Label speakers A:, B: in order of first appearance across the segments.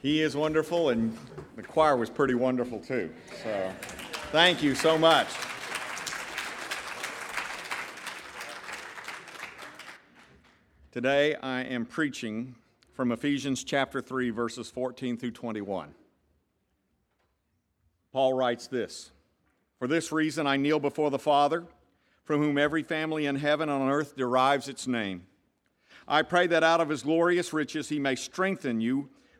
A: He is wonderful, and the choir was pretty wonderful too. So, thank you so much. Today I am preaching from Ephesians chapter 3, verses 14 through 21. Paul writes this For this reason I kneel before the Father, from whom every family in heaven and on earth derives its name. I pray that out of his glorious riches he may strengthen you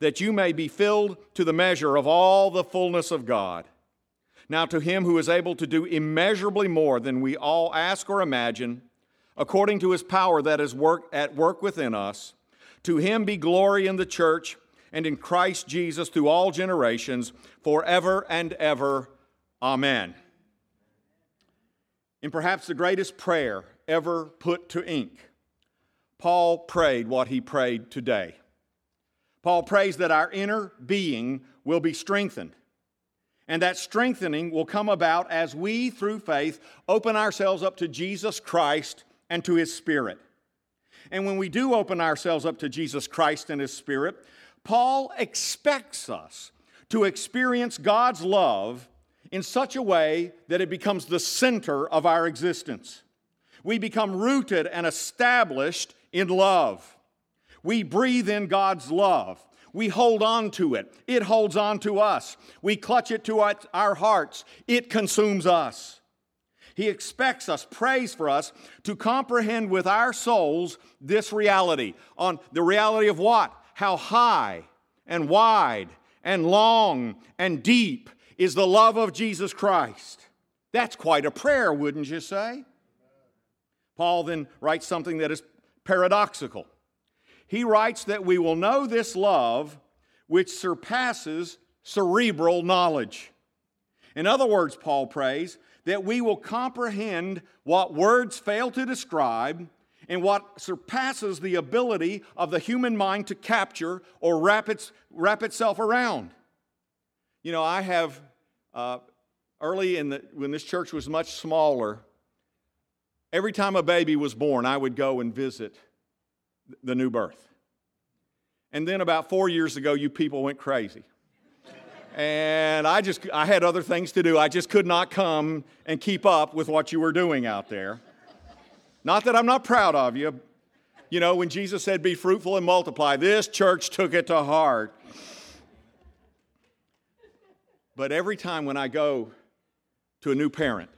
A: that you may be filled to the measure of all the fullness of God. Now, to him who is able to do immeasurably more than we all ask or imagine, according to his power that is work, at work within us, to him be glory in the church and in Christ Jesus through all generations, forever and ever. Amen. In perhaps the greatest prayer ever put to ink, Paul prayed what he prayed today. Paul prays that our inner being will be strengthened. And that strengthening will come about as we, through faith, open ourselves up to Jesus Christ and to His Spirit. And when we do open ourselves up to Jesus Christ and His Spirit, Paul expects us to experience God's love in such a way that it becomes the center of our existence. We become rooted and established in love. We breathe in God's love. We hold on to it. It holds on to us. We clutch it to our hearts. It consumes us. He expects us, prays for us to comprehend with our souls this reality. On the reality of what? How high and wide and long and deep is the love of Jesus Christ. That's quite a prayer, wouldn't you say? Paul then writes something that is paradoxical he writes that we will know this love which surpasses cerebral knowledge. In other words, Paul prays that we will comprehend what words fail to describe and what surpasses the ability of the human mind to capture or wrap, its, wrap itself around. You know, I have, uh, early in the, when this church was much smaller, every time a baby was born, I would go and visit the new birth. And then about four years ago, you people went crazy. and I just, I had other things to do. I just could not come and keep up with what you were doing out there. Not that I'm not proud of you. You know, when Jesus said, be fruitful and multiply, this church took it to heart. But every time when I go to a new parent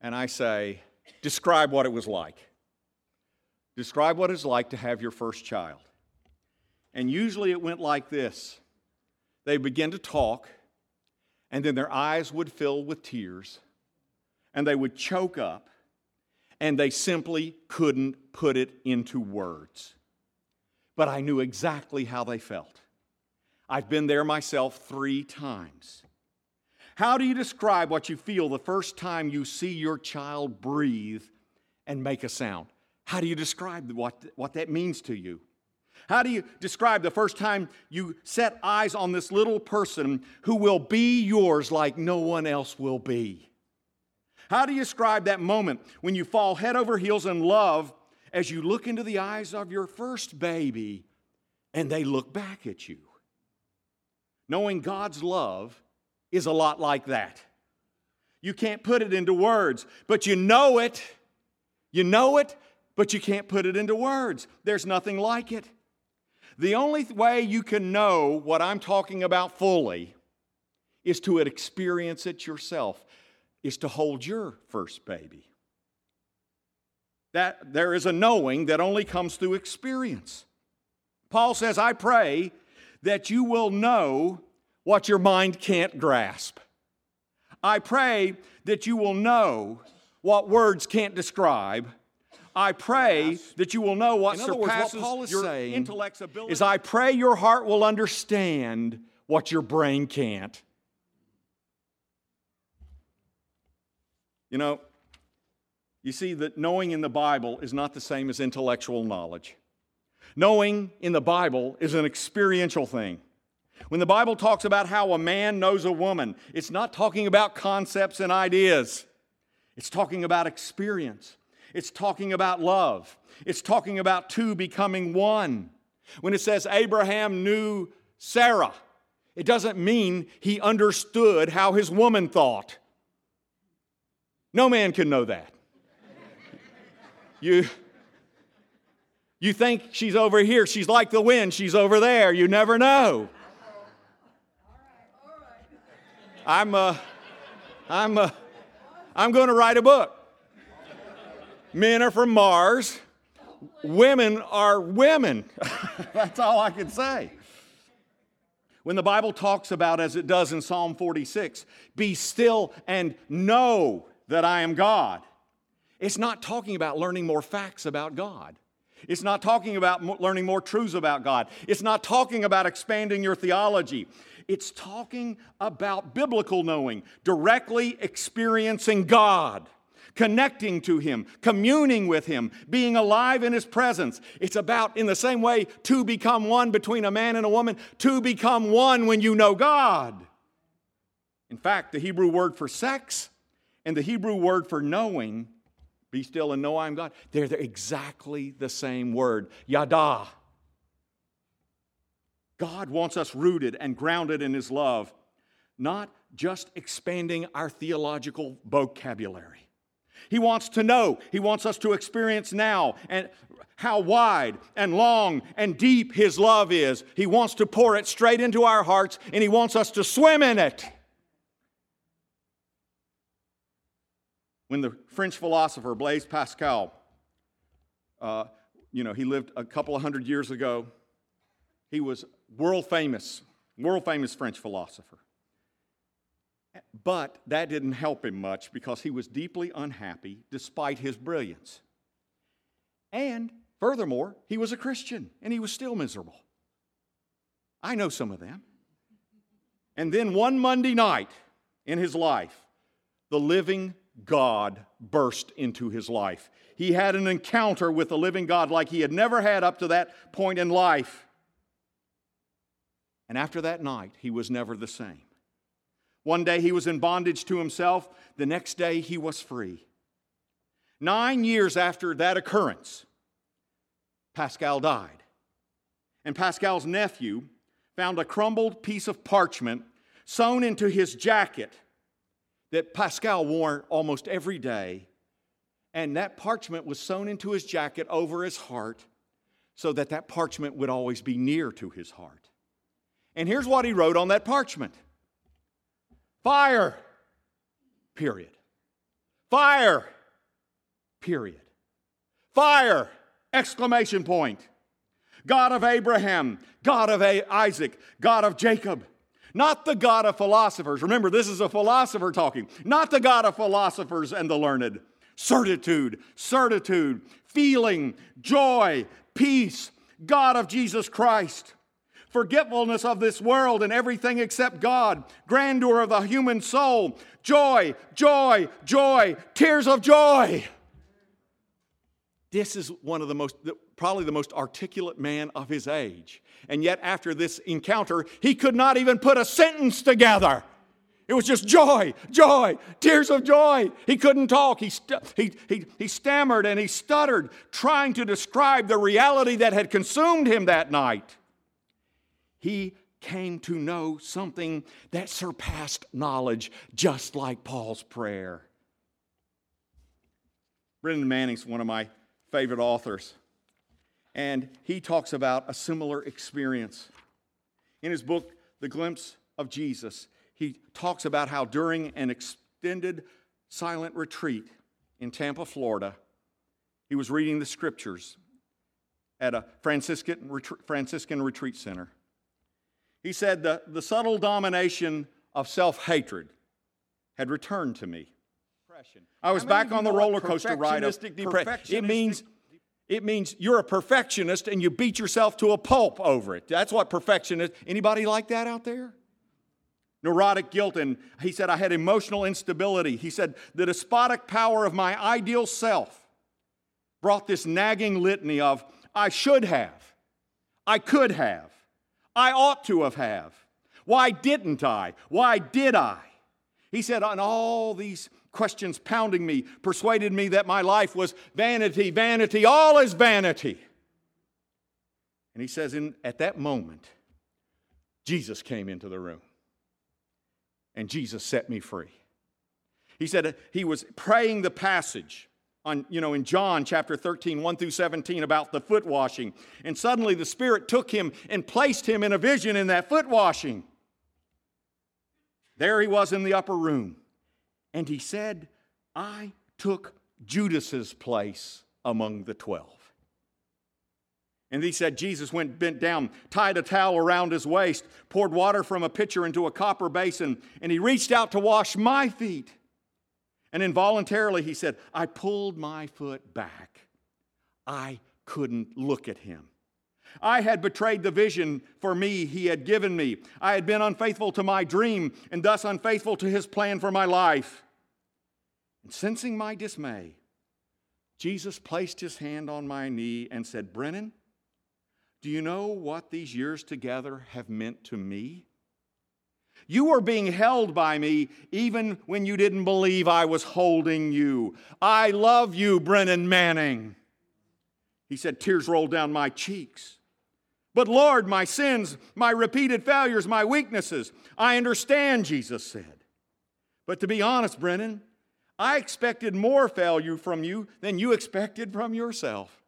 A: and I say, describe what it was like, Describe what it's like to have your first child. And usually it went like this they begin to talk, and then their eyes would fill with tears, and they would choke up, and they simply couldn't put it into words. But I knew exactly how they felt. I've been there myself three times. How do you describe what you feel the first time you see your child breathe and make a sound? How do you describe what, what that means to you? How do you describe the first time you set eyes on this little person who will be yours like no one else will be? How do you describe that moment when you fall head over heels in love as you look into the eyes of your first baby and they look back at you? Knowing God's love is a lot like that. You can't put it into words, but you know it. You know it but you can't put it into words. There's nothing like it. The only way you can know what I'm talking about fully is to experience it yourself, is to hold your first baby. That there is a knowing that only comes through experience. Paul says, I pray that you will know what your mind can't grasp. I pray that you will know what words can't describe I pray that you will know what
B: In
A: surpasses
B: words, what Paul is
A: your
B: saying
A: intellect's ability. Is I pray your heart will understand what your brain can't. You know, you see that knowing in the Bible is not the same as intellectual knowledge. Knowing in the Bible is an experiential thing. When the Bible talks about how a man knows a woman, it's not talking about concepts and ideas. It's talking about experience. It's talking about love. It's talking about two becoming one. When it says Abraham knew Sarah, it doesn't mean he understood how his woman thought. No man can know that. You, you think she's over here, she's like the wind, she's over there. You never know. I'm, uh, I'm, uh, I'm going to write a book. Men are from Mars, women are women. That's all I can say. When the Bible talks about, as it does in Psalm 46, be still and know that I am God, it's not talking about learning more facts about God. It's not talking about learning more truths about God. It's not talking about expanding your theology. It's talking about biblical knowing, directly experiencing God, connecting to Him, communing with Him, being alive in His presence. It's about, in the same way, to become one between a man and a woman, to become one when you know God. In fact, the Hebrew word for sex and the Hebrew word for knowing, be still and know I am God, they're exactly the same word, yada. God wants us rooted and grounded in His love, not just expanding our theological vocabulary. He wants to know, He wants us to experience now and how wide and long and deep His love is. He wants to pour it straight into our hearts and He wants us to swim in it. When the French philosopher Blaise Pascal, uh, you know, he lived a couple of hundred years ago, he was world famous, world famous French philosopher. But that didn't help him much because he was deeply unhappy despite his brilliance. And furthermore, he was a Christian and he was still miserable. I know some of them. And then one Monday night in his life, the living God burst into his life. He had an encounter with the living God like he had never had up to that point in life. And after that night, he was never the same. One day he was in bondage to himself, the next day he was free. Nine years after that occurrence, Pascal died. And Pascal's nephew found a crumbled piece of parchment sewn into his jacket that Pascal wore almost every day. And that parchment was sewn into his jacket over his heart so that that parchment would always be near to his heart. And here's what he wrote on that parchment Fire, period. Fire, period. Fire, exclamation point. God of Abraham, God of Isaac, God of Jacob. Not the God of philosophers. Remember, this is a philosopher talking. Not the God of philosophers and the learned. Certitude, certitude, feeling, joy, peace. God of Jesus Christ forgetfulness of this world and everything except God, grandeur of the human soul, joy, joy, joy, tears of joy. This is one of the most, probably the most articulate man of his age. And yet, after this encounter, he could not even put a sentence together. It was just joy, joy, tears of joy. He couldn't talk. He, st- he, he, he stammered and he stuttered, trying to describe the reality that had consumed him that night he came to know something that surpassed knowledge, just like Paul's prayer. Brennan Manning's one of my favorite authors, and he talks about a similar experience. In his book, The Glimpse of Jesus, he talks about how during an extended silent retreat in Tampa, Florida, he was reading the scriptures at a Franciscan, Franciscan retreat center. He said, the, the subtle domination of self hatred had returned to me. I was back on the roller coaster ride of depression. It means, it means you're a perfectionist and you beat yourself to a pulp over it. That's what perfection is. Anybody like that out there? neurotic guilt, and he said, I had emotional instability. He said, the despotic power of my ideal self brought this nagging litany of, I should have, I could have, I ought to have have. Why didn't I? Why did I? He said, on all these questions pounding me, persuaded me that my life was vanity, vanity, all is vanity. And he says, in, at that moment, Jesus came into the room and Jesus set me free. He said uh, he was praying the passage on, you know, in John chapter 13, 1 through 17 about the foot washing. And suddenly the Spirit took him and placed him in a vision in that foot washing. There he was in the upper room. And he said, I took Judas's place among the twelve. And he said, Jesus went bent down, tied a towel around his waist, poured water from a pitcher into a copper basin, and he reached out to wash my feet. And involuntarily he said, I pulled my foot back. I couldn't look at him. I had betrayed the vision for me he had given me. I had been unfaithful to my dream and thus unfaithful to his plan for my life. And sensing my dismay, Jesus placed his hand on my knee and said, Brennan, do you know what these years together have meant to me? You were being held by me even when you didn't believe I was holding you. I love you, Brennan Manning. He said, Tears rolled down my cheeks. But Lord, my sins, my repeated failures, my weaknesses, I understand, Jesus said. But to be honest, Brennan, I expected more failure from you than you expected from yourself.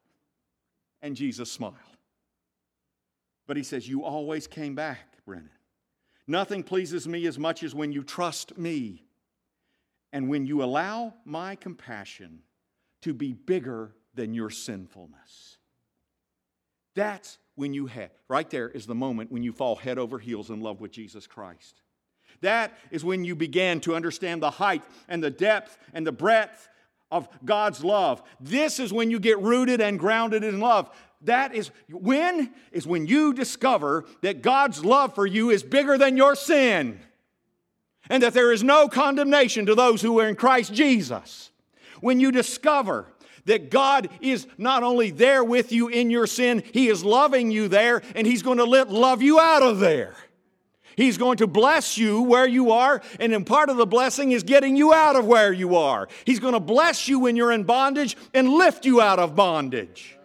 A: And Jesus smiled. But he says, You always came back, Brennan. Nothing pleases me as much as when you trust me and when you allow my compassion to be bigger than your sinfulness. That's when you have, right there is the moment when you fall head over heels in love with Jesus Christ. That is when you begin to understand the height and the depth and the breadth of God's love. This is when you get rooted and grounded in love. That is when is when you discover that God's love for you is bigger than your sin. And that there is no condemnation to those who are in Christ Jesus. When you discover that God is not only there with you in your sin, He is loving you there, and He's going to let love you out of there. He's going to bless you where you are, and then part of the blessing is getting you out of where you are. He's going to bless you when you're in bondage and lift you out of bondage.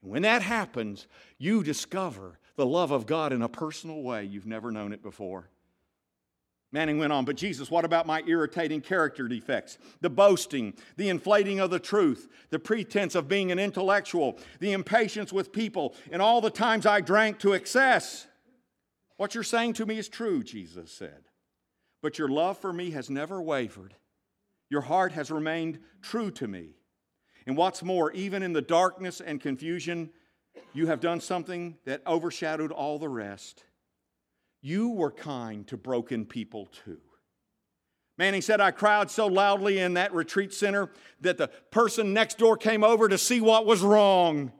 A: When that happens, you discover the love of God in a personal way you've never known it before. Manning went on, but Jesus, what about my irritating character defects? The boasting, the inflating of the truth, the pretense of being an intellectual, the impatience with people, and all the times I drank to excess. What you're saying to me is true, Jesus said. But your love for me has never wavered. Your heart has remained true to me. And what's more, even in the darkness and confusion, you have done something that overshadowed all the rest. You were kind to broken people too. Manning said, I cried so loudly in that retreat center that the person next door came over to see what was wrong.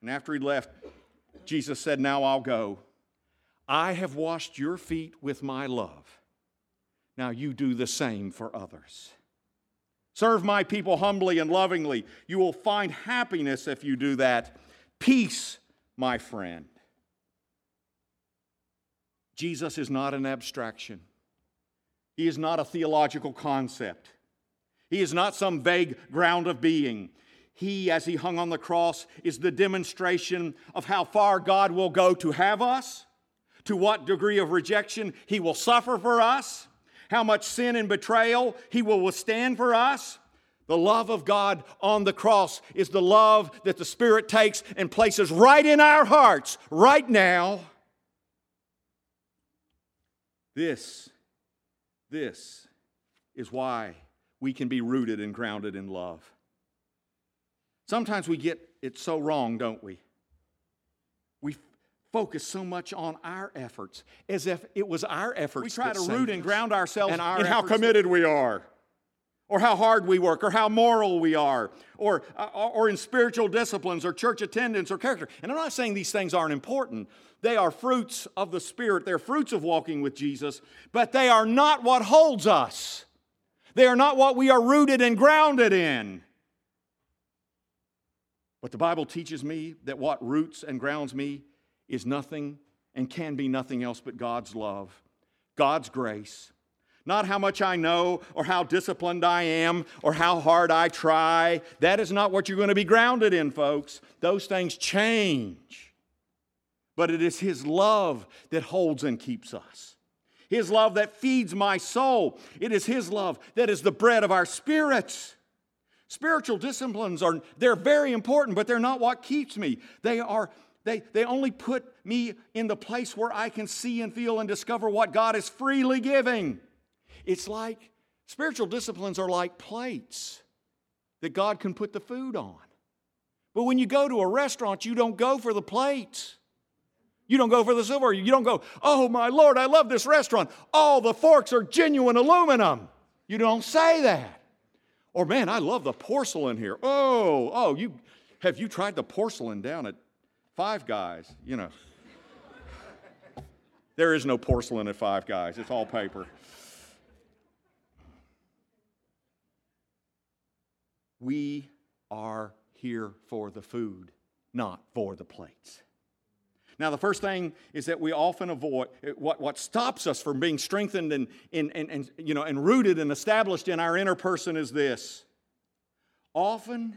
A: And after he left, Jesus said, Now I'll go. I have washed your feet with my love. Now you do the same for others. Serve my people humbly and lovingly. You will find happiness if you do that. Peace, my friend. Jesus is not an abstraction. He is not a theological concept. He is not some vague ground of being. He, as he hung on the cross, is the demonstration of how far God will go to have us, to what degree of rejection he will suffer for us, how much sin and betrayal he will withstand for us. The love of God on the cross is the love that the Spirit takes and places right in our hearts right now. This, this is why we can be rooted and grounded in love. Sometimes we get it so wrong, don't we? We focus so much on our efforts as if it was our efforts.
B: We try to root and ground ourselves
A: and our
B: in how committed we are.
A: or how hard we work, or how moral we are, or, uh, or in spiritual disciplines, or church attendance, or character. And I'm not saying these things aren't important. They are fruits of the Spirit, they're fruits of walking with Jesus, but they are not what holds us. They are not what we are rooted and grounded in. But the Bible teaches me that what roots and grounds me is nothing and can be nothing else but God's love, God's grace, not how much I know or how disciplined I am or how hard I try. That is not what you're going to be grounded in, folks. Those things change. But it is His love that holds and keeps us. His love that feeds my soul. It is His love that is the bread of our spirits. Spiritual disciplines are they're very important, but they're not what keeps me. They are they, they only put me in the place where I can see and feel and discover what God is freely giving. It's like spiritual disciplines are like plates that God can put the food on. But when you go to a restaurant, you don't go for the plates. You don't go for the silver. You don't go, oh my Lord, I love this restaurant. All the forks are genuine aluminum. You don't say that. Or man, I love the porcelain here. Oh, oh, you have you tried the porcelain down at Five Guys? You know. there is no porcelain at Five Guys. It's all paper. We are here for the food, not for the plates. Now, the first thing is that we often avoid eh, what, what stops us from being strengthened and, and, and, and, you know, and rooted and established in our inner person is this. Often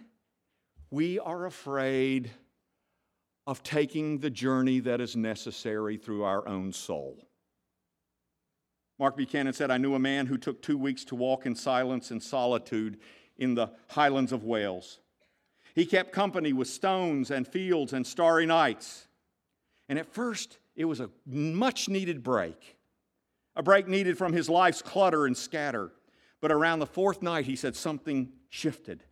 A: we are afraid of taking the journey that is necessary through our own soul. Mark Buchanan said, I knew a man who took two weeks to walk in silence and solitude in the highlands of Wales. He kept company with stones and fields and starry nights. And at first, it was a much needed break, a break needed from his life's clutter and scatter. But around the fourth night, he said something shifted.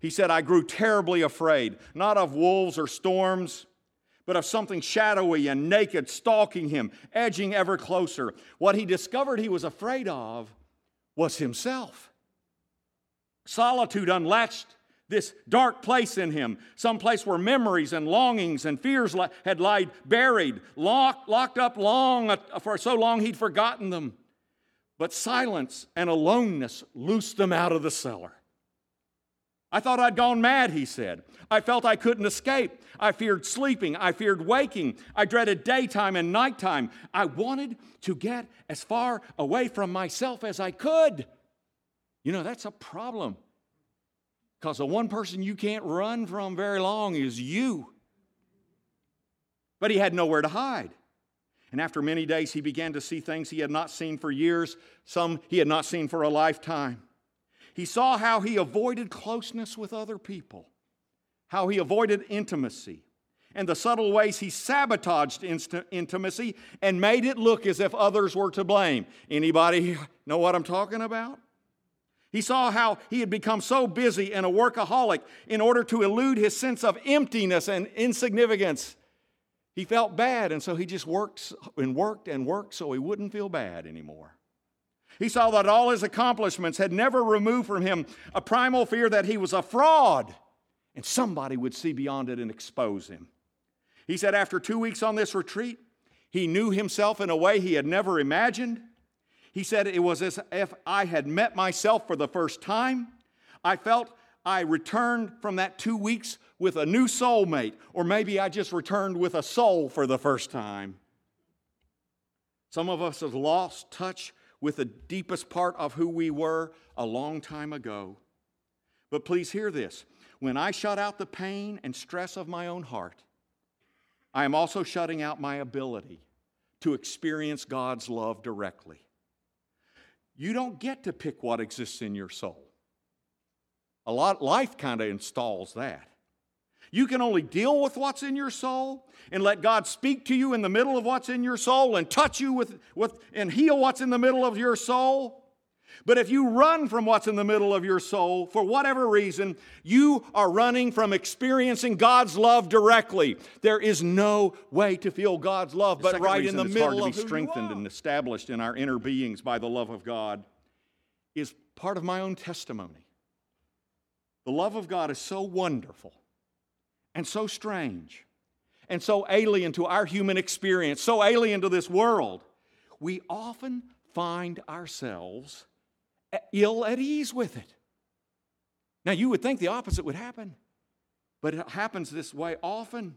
A: He said, I grew terribly afraid, not of wolves or storms, but of something shadowy and naked stalking him, edging ever closer. What he discovered he was afraid of was himself. Solitude unlatched this dark place in him, some place where memories and longings and fears had lied buried, locked, locked up long, uh, for so long he'd forgotten them. But silence and aloneness loosed them out of the cellar. I thought I'd gone mad, he said. I felt I couldn't escape. I feared sleeping. I feared waking. I dreaded daytime and nighttime. I wanted to get as far away from myself as I could. You know, that's a problem. Because the one person you can't run from very long is you. But he had nowhere to hide. And after many days, he began to see things he had not seen for years, some he had not seen for a lifetime. He saw how he avoided closeness with other people, how he avoided intimacy, and the subtle ways he sabotaged intimacy and made it look as if others were to blame. Anybody know what I'm talking about? He saw how he had become so busy and a workaholic in order to elude his sense of emptiness and insignificance. He felt bad, and so he just worked and worked and worked so he wouldn't feel bad anymore. He saw that all his accomplishments had never removed from him a primal fear that he was a fraud and somebody would see beyond it and expose him. He said, after two weeks on this retreat, he knew himself in a way he had never imagined. He said it was as if I had met myself for the first time. I felt I returned from that two weeks with a new soulmate, or maybe I just returned with a soul for the first time. Some of us have lost touch with the deepest part of who we were a long time ago. But please hear this when I shut out the pain and stress of my own heart, I am also shutting out my ability to experience God's love directly. You don't get to pick what exists in your soul. A lot life kind of installs that. You can only deal with what's in your soul and let God speak to you in the middle of what's in your soul and touch you with, with and heal what's in the middle of your soul but if you run from what's in the middle of your soul, for whatever reason, you are running from experiencing God's love directly. There is no way to feel God's love the but right in the middle hard to be strengthened and established in our inner beings by the love of God is part of my own testimony. The love of God is so wonderful and so strange and so alien to our human experience, so alien to this world. We often find ourselves ill at ease with it. Now, you would think the opposite would happen, but it happens this way often.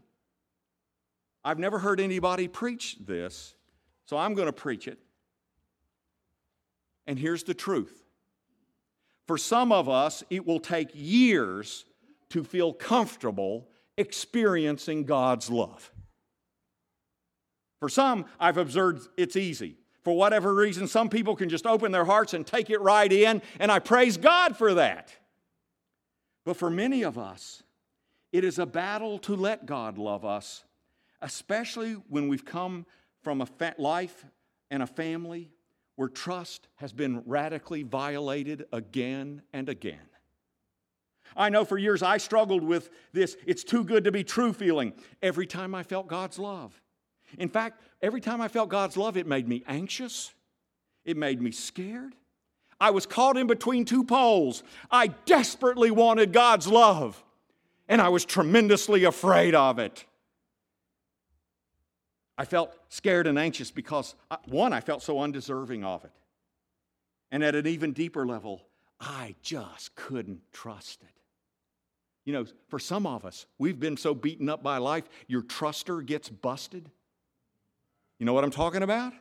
A: I've never heard anybody preach this, so I'm going to preach it. And here's the truth for some of us, it will take years to feel comfortable experiencing God's love. For some, I've observed it's easy. For whatever reason, some people can just open their hearts and take it right in, and I praise God for that. But for many of us, it is a battle to let God love us, especially when we've come from a life and a family where trust has been radically violated again and again. I know for years I struggled with this it's too good to be true feeling every time I felt God's love. In fact, every time I felt God's love, it made me anxious, it made me scared. I was caught in between two poles. I desperately wanted God's love, and I was tremendously afraid of it. I felt scared and anxious because, one, I felt so undeserving of it. And at an even deeper level, I just couldn't trust it. You know, for some of us, we've been so beaten up by life, your truster gets busted. You know what I'm talking about?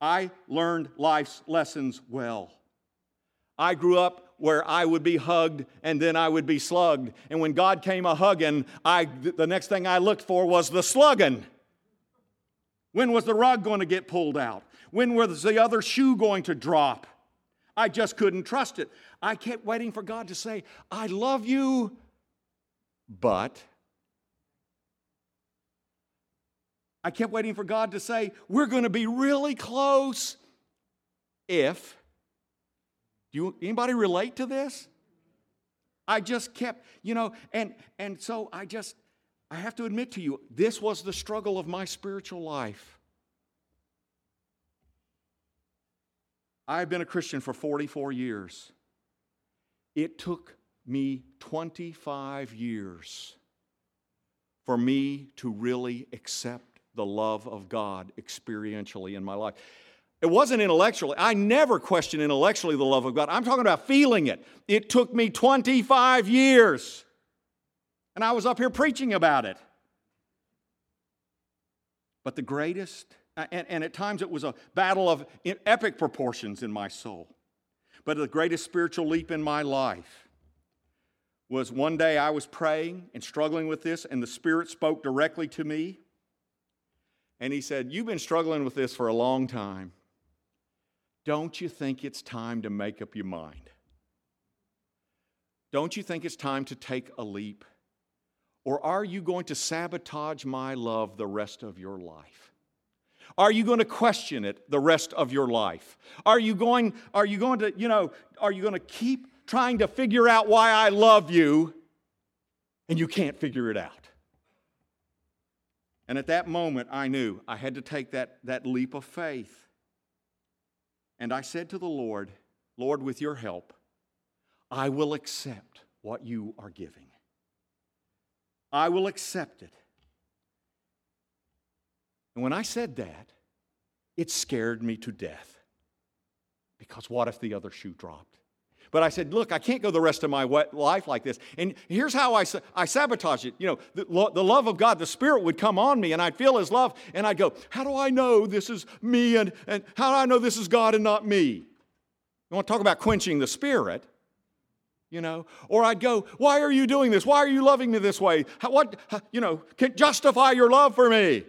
A: I learned life's lessons well. I grew up where I would be hugged and then I would be slugged. And when God came a hugging, I, the next thing I looked for was the slugging. When was the rug going to get pulled out? When was the other shoe going to drop? I just couldn't trust it. I kept waiting for God to say, I love you, but. I kept waiting for God to say, we're going to be really close if. Do you, anybody relate to this? I just kept, you know, and and so I just I have to admit to you, this was the struggle of my spiritual life. I've been a Christian for 44 years. It took me 25 years for me to really accept the love of God experientially in my life. It wasn't intellectually. I never questioned intellectually the love of God. I'm talking about feeling it. It took me 25 years. And I was up here preaching about it. But the greatest, and, and, at times it was a battle of epic proportions in my soul. But the greatest spiritual leap in my life was one day I was praying and struggling with this, and the Spirit spoke directly to me. And He said, You've been struggling with this for a long time. Don't you think it's time to make up your mind? Don't you think it's time to take a leap? Or are you going to sabotage my love the rest of your life? Are you going to question it the rest of your life? Are you going, are you going to, you know, are you going to keep trying to figure out why I love you and you can't figure it out? And at that moment, I knew I had to take that, that leap of faith. And I said to the Lord, Lord, with your help, I will accept what you are giving. I will accept it. And when I said that, it scared me to death. Because what if the other shoe dropped? But I said, look, I can't go the rest of my life like this. And here's how I, I sabotage it. You know, the, the love of God, the Spirit would come on me and I'd feel His love and I'd go, how do I know this is me and, and how do I know this is God and not me? You want to talk about quenching the Spirit? You know, or I'd go, why are you doing this? Why are you loving me this way? How, what, how, you know, can justify your love for me?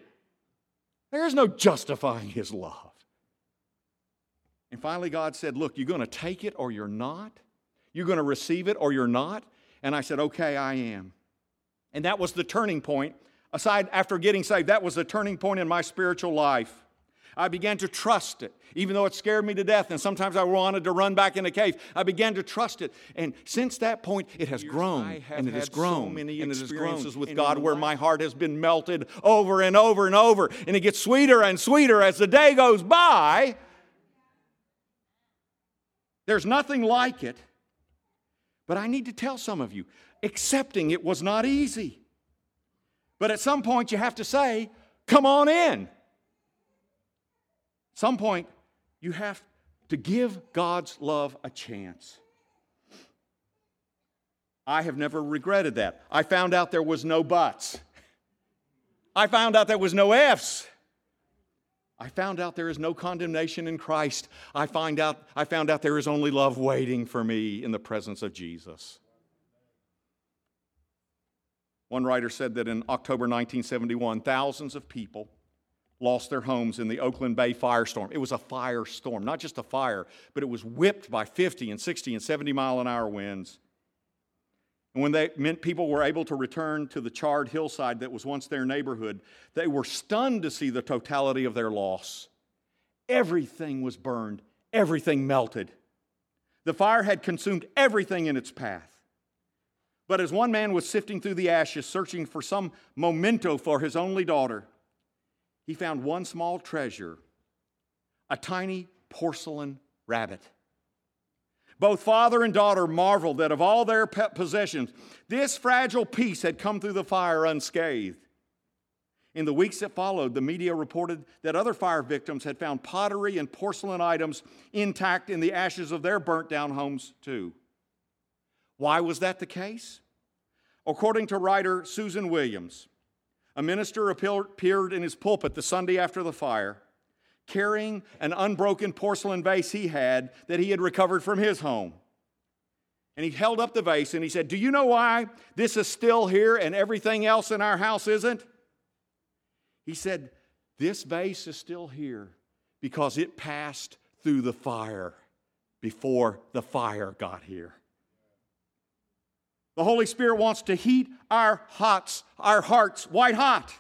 A: There's no justifying his love. And finally, God said, Look, you're going to take it or you're not. You're going to receive it or you're not. And I said, Okay, I am. And that was the turning point. Aside after getting saved, that was the turning point in my spiritual life. I began to trust it, even though it scared me to death, and sometimes I wanted to run back in the cave. I began to trust it, and since that point, it has grown, and it has grown, so many and it has grown with God, where my heart has been melted over and over and over, and it gets sweeter and sweeter as the day goes by. There's nothing like it. But I need to tell some of you accepting it was not easy. But at some point, you have to say, Come on in. At Some point, you have to give God's love a chance. I have never regretted that. I found out there was no buts. I found out there was no ifs. I found out there is no condemnation in Christ. I, find out, I found out there is only love waiting for me in the presence of Jesus. One writer said that in October 1971, thousands of people lost their homes in the Oakland Bay firestorm. It was a firestorm, not just a fire, but it was whipped by 50 and 60 and 70 mile an hour winds. And when they meant people were able to return to the charred hillside that was once their neighborhood, they were stunned to see the totality of their loss. Everything was burned, everything melted. The fire had consumed everything in its path. But as one man was sifting through the ashes, searching for some memento for his only daughter, he found one small treasure a tiny porcelain rabbit. Both father and daughter marveled that of all their possessions, this fragile piece had come through the fire unscathed. In the weeks that followed, the media reported that other fire victims had found pottery and porcelain items intact in the ashes of their burnt down homes, too. Why was that the case? According to writer Susan Williams, a minister appeared in his pulpit the Sunday after the fire carrying an unbroken porcelain vase he had that he had recovered from his home. And he held up the vase and he said, Do you know why this is still here and everything else in our house isn't? He said, This vase is still here because it passed through the fire before the fire got here. The Holy Spirit wants to heat our hearts, our hearts white hot.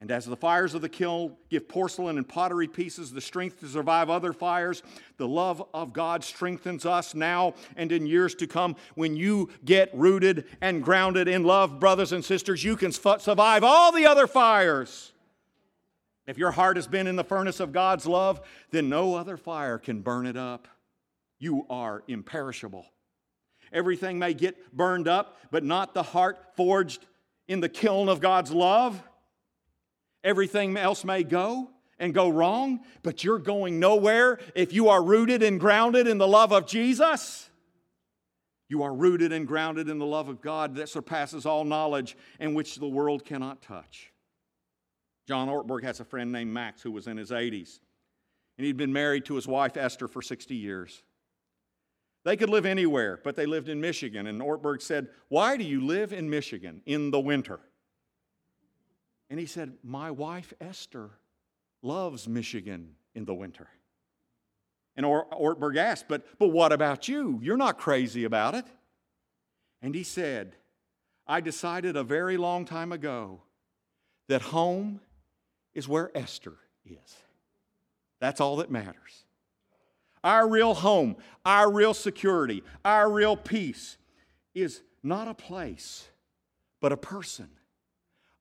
A: And as the fires of the kiln give porcelain and pottery pieces the strength to survive other fires, the love of God strengthens us now and in years to come. When you get rooted and grounded in love, brothers and sisters, you can survive all the other fires. If your heart has been in the furnace of God's love, then no other fire can burn it up. You are imperishable. Everything may get burned up, but not the heart forged in the kiln of God's love. Everything else may go and go wrong, but you're going nowhere if you are rooted and grounded in the love of Jesus. You are rooted and grounded in the love of God that surpasses all knowledge and which the world cannot touch. John Ortberg has a friend named Max who was in his 80s, and he'd been married to his wife Esther for 60 years. They could live anywhere, but they lived in Michigan. And Ortberg said, Why do you live in Michigan in the winter? And he said, My wife Esther loves Michigan in the winter. And Ortberg asked, but, but what about you? You're not crazy about it. And he said, I decided a very long time ago that home is where Esther is. That's all that matters. Our real home, our real security, our real peace is not a place, but a person.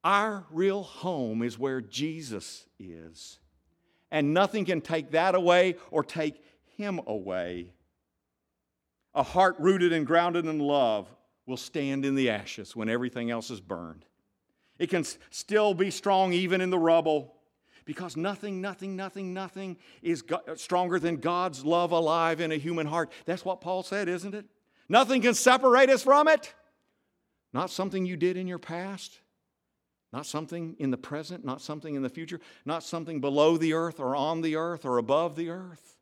A: Our real home is where Jesus is. And nothing can take that away or take him away. A heart rooted and grounded in love will stand in the ashes when everything else is burned. It can still be strong even in the rubble because nothing, nothing, nothing, nothing is stronger than God's love alive in a human heart. That's what Paul said, isn't it? Nothing can separate us from it. Not something you did in your past, not something in the present, not something in the future, not something below the earth or on the earth or above the earth,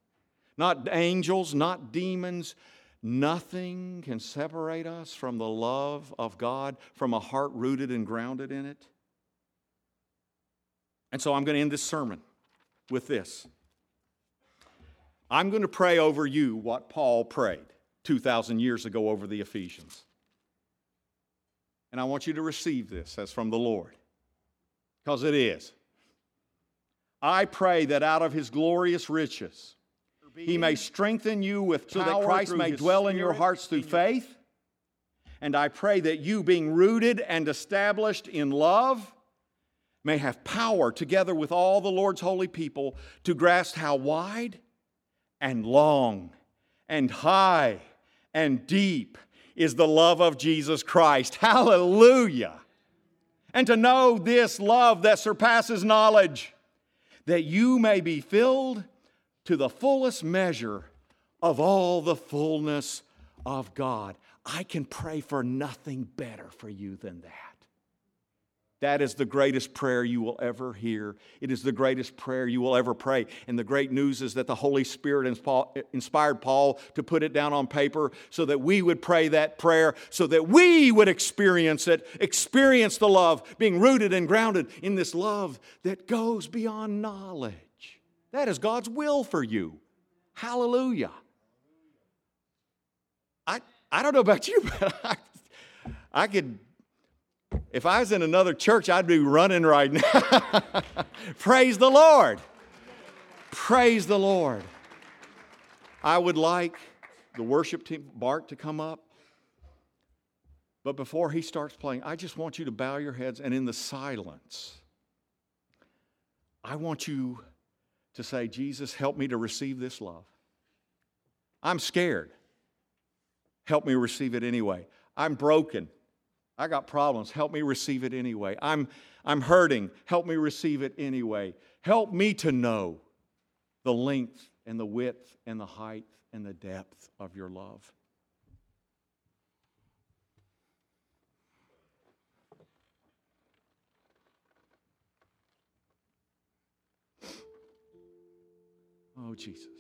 A: not angels, not demons. Nothing can separate us from the love of God, from a heart rooted and grounded in it. And so I'm going to end this sermon with this. I'm going to pray over you what Paul prayed 2,000 years ago over the Ephesians. And I want you to receive this as from the Lord, because it is. I pray that out of his glorious riches, he may strengthen you with so that Christ may dwell in your hearts through faith. And I pray that you, being rooted and established in love, may have power together with all the Lord's holy people to grasp how wide and long and high and deep is the love of Jesus Christ. Hallelujah. And to know this love that surpasses knowledge, that you may be filled to the fullest measure of all the fullness of God. I can pray for nothing better for you than that. That is the greatest prayer you will ever hear. It is the greatest prayer you will ever pray. And the great news is that the Holy Spirit inspired Paul to put it down on paper so that we would pray that prayer, so that we would experience it, experience the love, being rooted and grounded in this love that goes beyond knowledge. That is God's will for you. Hallelujah. I, I don't know about you, but I, I could if I was in another church, I'd be running right now. Praise the Lord. Praise the Lord. I would like the worship team, Bart, to come up. But before he starts playing, I just want you to bow your heads and in the silence, I want you to say, Jesus, help me to receive this love. I'm scared. Help me receive it anyway. I'm broken. I got problems. Help me receive it anyway. I'm, I'm hurting. Help me receive it anyway. Help me to know the length and the width and the height and the depth of your love. Oh, Jesus.